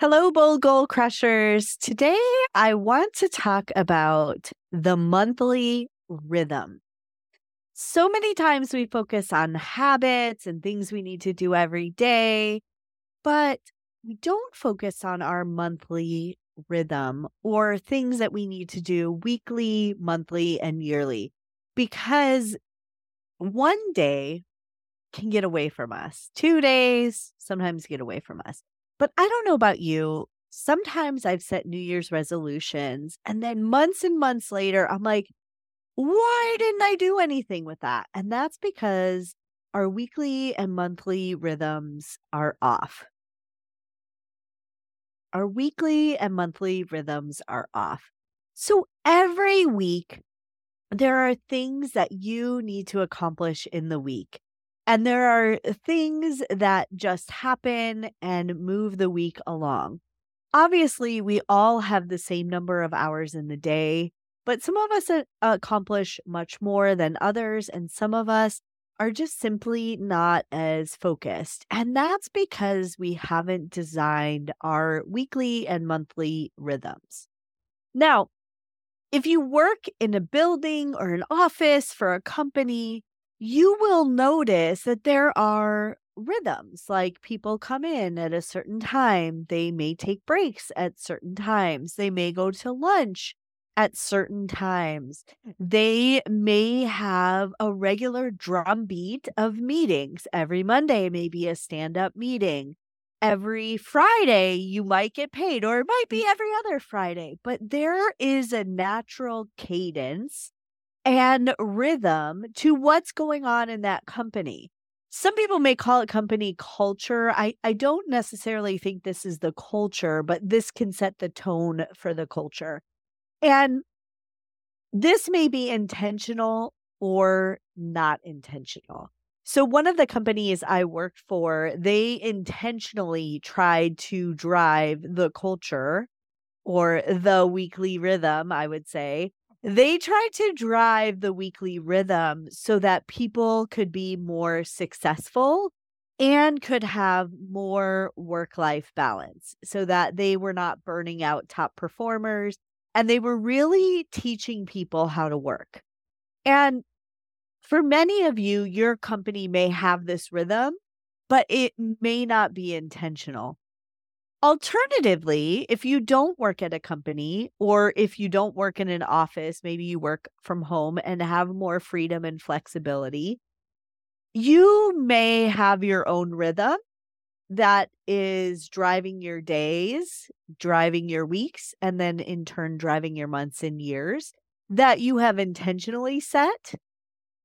Hello, Bold Goal Crushers. Today, I want to talk about the monthly rhythm. So many times we focus on habits and things we need to do every day, but we don't focus on our monthly rhythm or things that we need to do weekly, monthly, and yearly because one day can get away from us, two days sometimes get away from us. But I don't know about you. Sometimes I've set New Year's resolutions and then months and months later, I'm like, why didn't I do anything with that? And that's because our weekly and monthly rhythms are off. Our weekly and monthly rhythms are off. So every week, there are things that you need to accomplish in the week. And there are things that just happen and move the week along. Obviously, we all have the same number of hours in the day, but some of us uh, accomplish much more than others, and some of us are just simply not as focused. And that's because we haven't designed our weekly and monthly rhythms. Now, if you work in a building or an office for a company, you will notice that there are rhythms like people come in at a certain time they may take breaks at certain times they may go to lunch at certain times they may have a regular drumbeat of meetings. Every monday may be a stand-up meeting. Every friday you might get paid or it might be every other friday but there is a natural cadence and rhythm to what's going on in that company. Some people may call it company culture. I, I don't necessarily think this is the culture, but this can set the tone for the culture. And this may be intentional or not intentional. So, one of the companies I worked for, they intentionally tried to drive the culture or the weekly rhythm, I would say, they tried to drive the weekly rhythm so that people could be more successful and could have more work life balance so that they were not burning out top performers and they were really teaching people how to work. And for many of you, your company may have this rhythm, but it may not be intentional. Alternatively, if you don't work at a company or if you don't work in an office, maybe you work from home and have more freedom and flexibility, you may have your own rhythm that is driving your days, driving your weeks, and then in turn driving your months and years that you have intentionally set,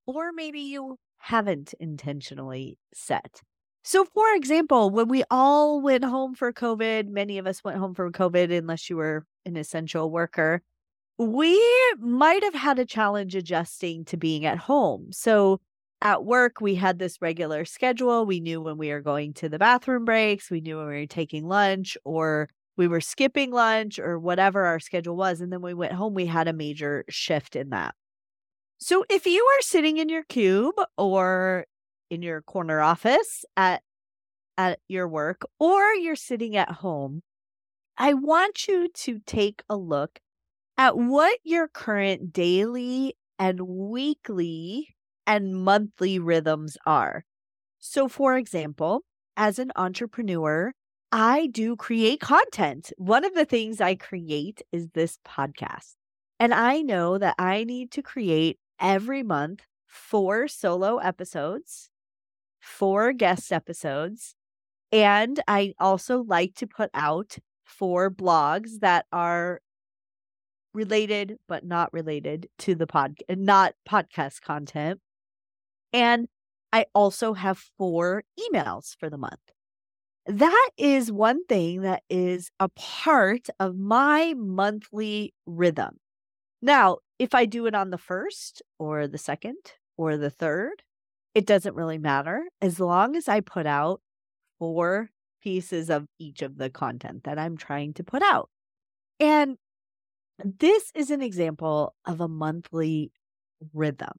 or maybe you haven't intentionally set. So, for example, when we all went home for COVID, many of us went home for COVID unless you were an essential worker. We might have had a challenge adjusting to being at home. So, at work, we had this regular schedule. We knew when we were going to the bathroom breaks, we knew when we were taking lunch, or we were skipping lunch, or whatever our schedule was. And then we went home, we had a major shift in that. So, if you are sitting in your cube or in your corner office at at your work or you're sitting at home, I want you to take a look at what your current daily and weekly and monthly rhythms are. So, for example, as an entrepreneur, I do create content. One of the things I create is this podcast. And I know that I need to create every month four solo episodes four guest episodes. And I also like to put out four blogs that are related but not related to the pod not podcast content. And I also have four emails for the month. That is one thing that is a part of my monthly rhythm. Now, if I do it on the first or the second or the third it doesn't really matter as long as I put out four pieces of each of the content that I'm trying to put out. And this is an example of a monthly rhythm.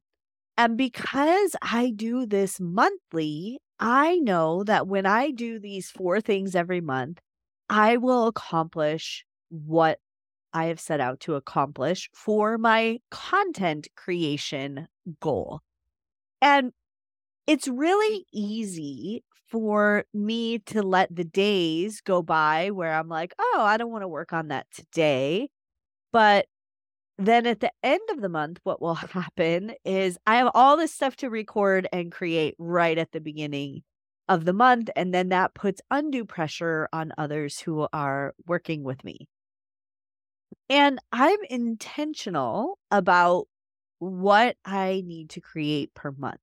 And because I do this monthly, I know that when I do these four things every month, I will accomplish what I have set out to accomplish for my content creation goal. And it's mm. really easy for me to let the days go by where I'm like, oh, I don't want to work on that today. But then at the end of the month, what will happen is I have all this stuff to record and create right at the beginning of the month. And then that puts undue pressure on others who are working with me. And I'm intentional about what I need to create per month.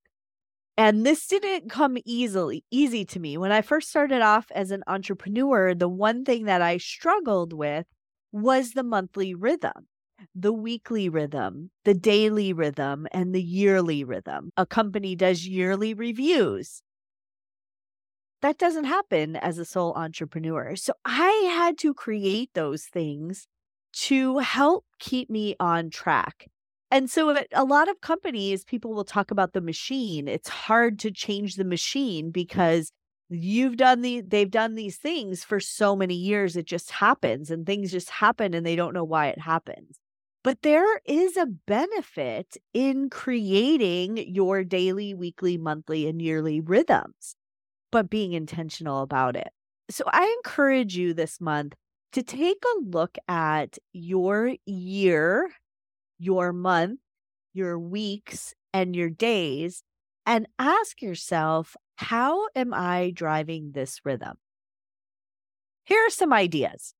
And this didn't come easily easy to me. When I first started off as an entrepreneur, the one thing that I struggled with was the monthly rhythm, the weekly rhythm, the daily rhythm, and the yearly rhythm. A company does yearly reviews. That doesn't happen as a sole entrepreneur. So I had to create those things to help keep me on track. And so a lot of companies, people will talk about the machine. It's hard to change the machine mm-hmm. because you've done the they've done these things for so many years it just happens and things just happen and they don't know why it happens. But there is a benefit in creating your daily, weekly, monthly and yearly rhythms, but being intentional about it. So I encourage you this month to take a look at your year, your month, your weeks, and your days and ask yourself, how am I driving this rhythm? Here are some ideas.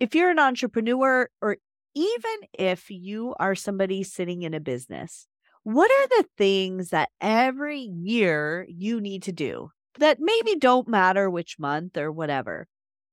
If you're an entrepreneur, or even if you are somebody sitting in a business, what are the things that every year you need to do that maybe don't matter which month or whatever?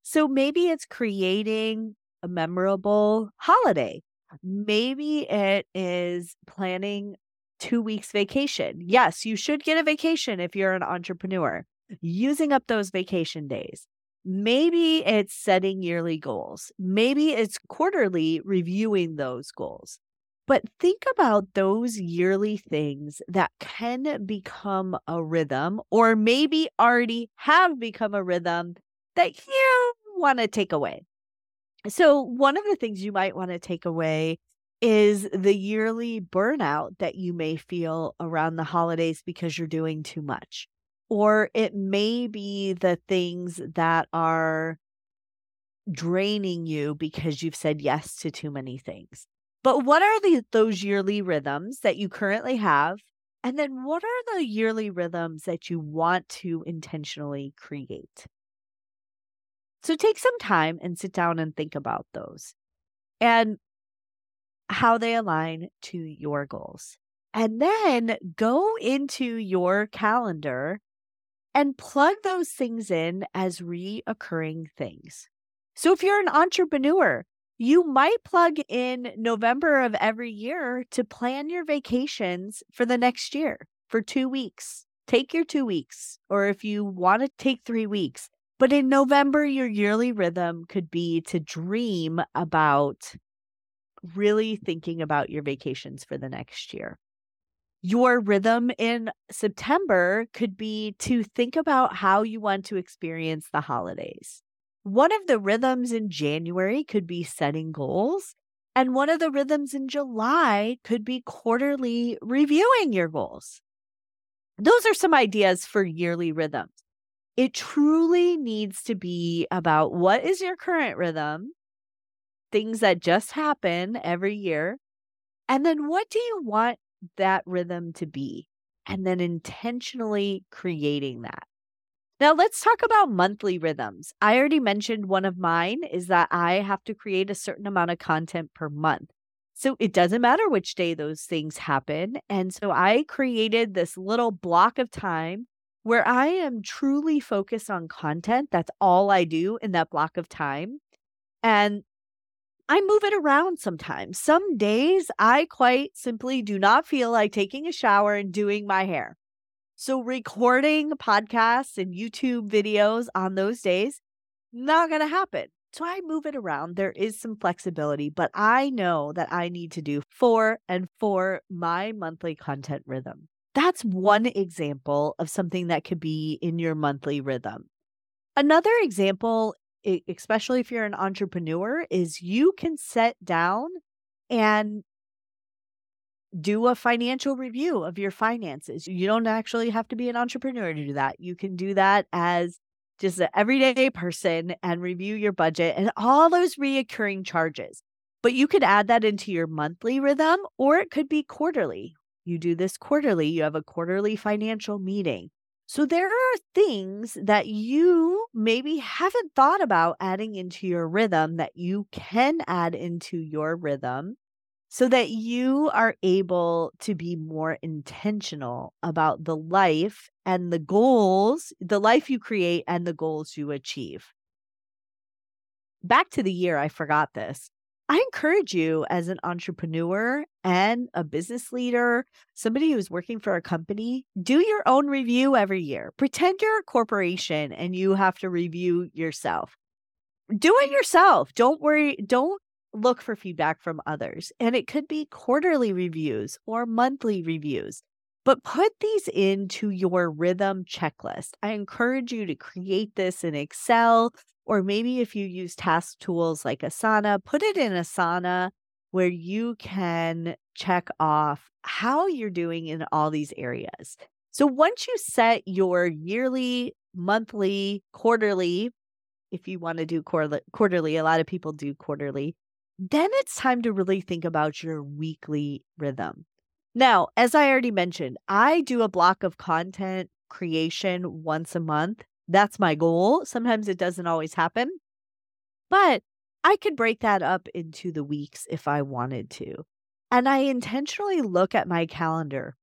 So maybe it's creating a memorable holiday. Maybe it is planning two weeks vacation. Yes, you should get a vacation if you're an entrepreneur, using up those vacation days. Maybe it's setting yearly goals. Maybe it's quarterly reviewing those goals. But think about those yearly things that can become a rhythm, or maybe already have become a rhythm that you want to take away. So, one of the things you might want to take away is the yearly burnout that you may feel around the holidays because you're doing too much. Or it may be the things that are draining you because you've said yes to too many things. But what are the, those yearly rhythms that you currently have? And then what are the yearly rhythms that you want to intentionally create? So take some time and sit down and think about those and how they align to your goals. And then go into your calendar and plug those things in as reoccurring things. So if you're an entrepreneur, you might plug in November of every year to plan your vacations for the next year for two weeks. Take your two weeks, or if you want to take three weeks, but in November, your yearly rhythm could be to dream about really thinking about your vacations for the next year. Your rhythm in September could be to think about how you want to experience the holidays. One of the rhythms in January could be setting goals. And one of the rhythms in July could be quarterly reviewing your goals. Those are some ideas for yearly rhythms. It truly needs to be about what is your current rhythm, things that just happen every year, and then what do you want that rhythm to be? And then intentionally creating that. Now, let's talk about monthly rhythms. I already mentioned one of mine is that I have to create a certain amount of content per month. So it doesn't matter which day those things happen. And so I created this little block of time where I am truly focused on content. That's all I do in that block of time. And I move it around sometimes. Some days I quite simply do not feel like taking a shower and doing my hair. So, recording podcasts and YouTube videos on those days, not going to happen. So, I move it around. There is some flexibility, but I know that I need to do for and for my monthly content rhythm. That's one example of something that could be in your monthly rhythm. Another example especially if you're an entrepreneur, is you can set down and do a financial review of your finances. You don't actually have to be an entrepreneur to do that. You can do that as just an everyday person and review your budget and all those reoccurring charges. But you could add that into your monthly rhythm or it could be quarterly. You do this quarterly, you have a quarterly financial meeting. So there are things that you maybe haven't thought about adding into your rhythm that you can add into your rhythm so that you are able to be more intentional about the life and the goals, the life you create and the goals you achieve. Back to the year, I forgot this. I encourage you as an entrepreneur and a business leader, somebody who's working for a company, do your own review every year. Pretend you're a corporation and you have to review yourself. Do it yourself. Don't worry. Don't look for feedback from others. And it could be quarterly reviews or monthly reviews. But put these into your rhythm checklist. I encourage you to create this in Excel, or maybe if you use task tools like Asana, put it in Asana where you can check off how you're doing in all these areas. So once you set your yearly, monthly, quarterly, if you want to do quarterly, a lot of people do quarterly, then it's time to really think about your weekly rhythm. Now, as I already mentioned, I do a block of content creation once a month. That's my goal. Sometimes it doesn't always happen, but I could break that up into the weeks if I wanted to. And I intentionally look at my calendar.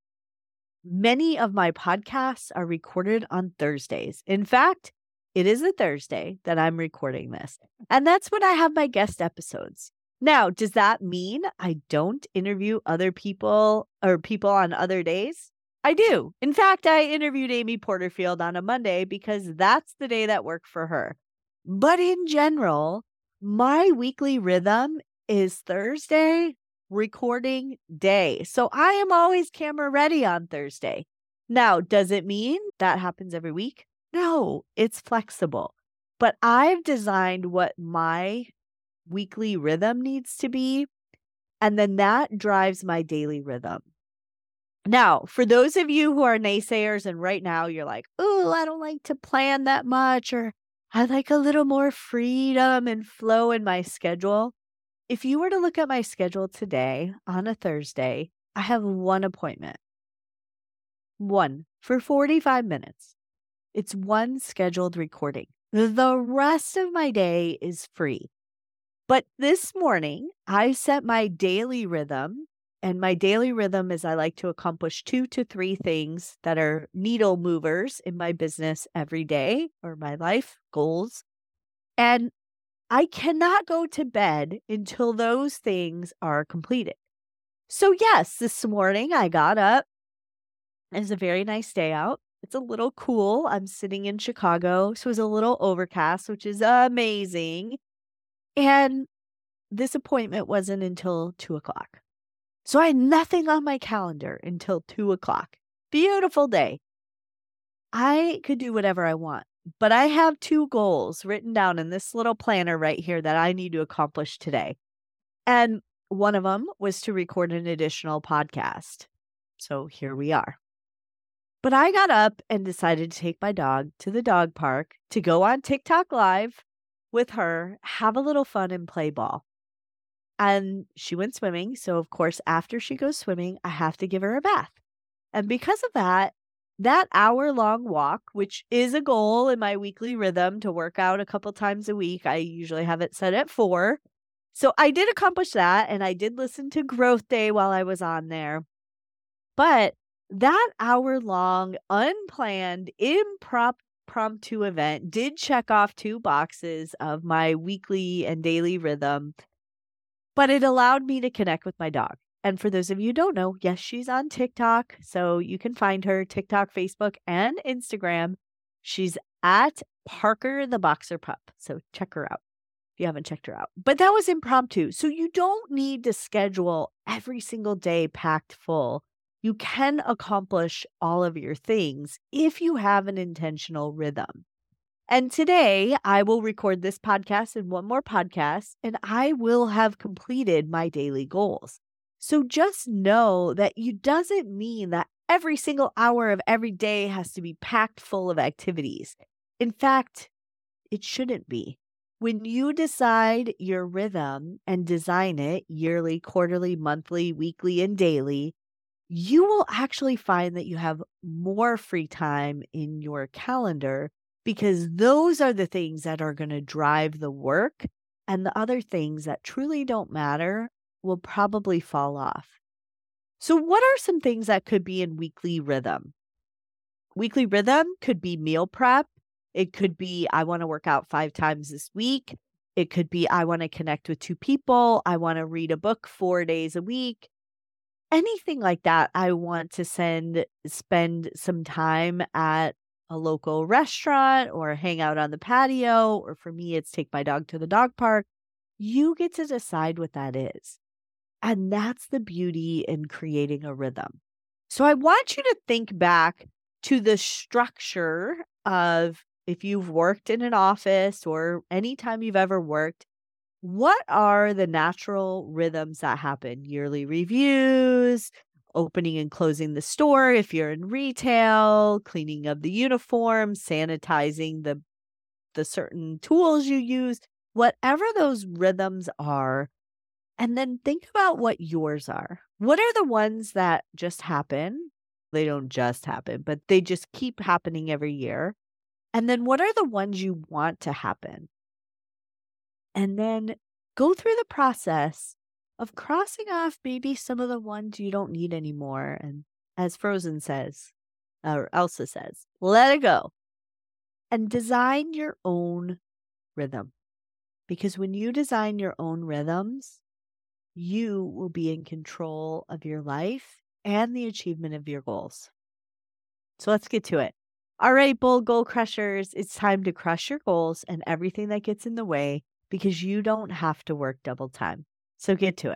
Many of my podcasts are recorded on Thursdays. In fact, it is a Thursday that I'm recording this. And that's when I have my guest episodes. Now, does that mean I don't interview other people or people on other days? I do. In fact, I interviewed Amy Porterfield on a Monday because that's the day that worked for her. But in general, my weekly rhythm is Thursday recording day. So I am always camera ready on Thursday. Now, does it mean that happens every week? No, it's flexible. But I've designed what my weekly rhythm needs to be. And then that drives my daily rhythm. Now, for those of you who are naysayers and right now you're like, oh, I don't like to plan that much, or I like a little more freedom and flow in my schedule. If you were to look at my schedule today on a Thursday, I have one appointment. One for 45 minutes. It's one scheduled recording. The rest of my day is free. But this morning, I set my daily rhythm. And my daily rhythm is I like to accomplish two to three things that are needle movers in my business every day or my life goals. And I cannot go to bed until those things are completed. So, yes, this morning I got up. It's a very nice day out. It's a little cool. I'm sitting in Chicago. So it was a little overcast, which is amazing. And this appointment wasn't until two o'clock. So I had nothing on my calendar until two o'clock. Beautiful day. I could do whatever I want, but I have two goals written down in this little planner right here that I need to accomplish today. And one of them was to record an additional podcast. So here we are. But I got up and decided to take my dog to the dog park to go on TikTok Live with her, have a little fun, and play ball. And she went swimming. So, of course, after she goes swimming, I have to give her a bath. And because of that, that hour long walk, which is a goal in my weekly rhythm to work out a couple times a week, I usually have it set at four. So I did accomplish that. And I did listen to GrowthDay while I was on there. But that hour long, unplanned, impromptu impromptu event did check off two boxes of my weekly and daily rhythm, but it allowed me to connect with my dog. And for those of you don't know, yes, she's on TikTok. So you can find her TikTok, Facebook, and Instagram. She's at Parker the Boxer Pup. So check her out if you haven't checked her out. But that was impromptu. So you don't need to schedule every single day packed full you can accomplish all of your things if you have an intentional rhythm. And today I will record this podcast and one more podcast, and I will have completed my daily goals. So just know that you doesn't mean that every single hour of every day has to be packed full of activities. In fact, it shouldn't be. When you decide your rhythm and design it yearly, quarterly, monthly, weekly, and daily, you will actually find that you have more free time in your calendar because those are the things that are going to drive the work. And the other things that truly don't matter will probably fall off. So, what are some things that could be in weekly rhythm? Weekly rhythm could be meal prep. It could be, I want to work out five times this week. It could be, I want to connect with two people. I want to read a book four days a week. Anything like that. I want to send, spend some time at a local restaurant or hang out on the patio, or for me, it's take my dog to the dog park. You get to decide what that is. And that's the beauty in creating a rhythm. So I want you to think back to the structure of if you've worked in an office or anytime you've ever worked, what are the natural rhythms that happen? Yearly reviews, opening and closing the store if you're in retail, cleaning of the uniform, sanitizing the the certain tools you use, whatever those rhythms are, and then think about what yours are. What are the ones that just happen? They don't just happen, but they just keep happening every year. And then what are the ones you want to happen? And then go through the process of crossing off maybe some of the ones you don't need anymore. And as Frozen says, or Elsa says, let it go and design your own rhythm. Because when you design your own rhythms, you will be in control of your life and the achievement of your goals. So let's get to it. All right, bold goal crushers, it's time to crush your goals and everything that gets in the way because you don't have to work double time. So get to it.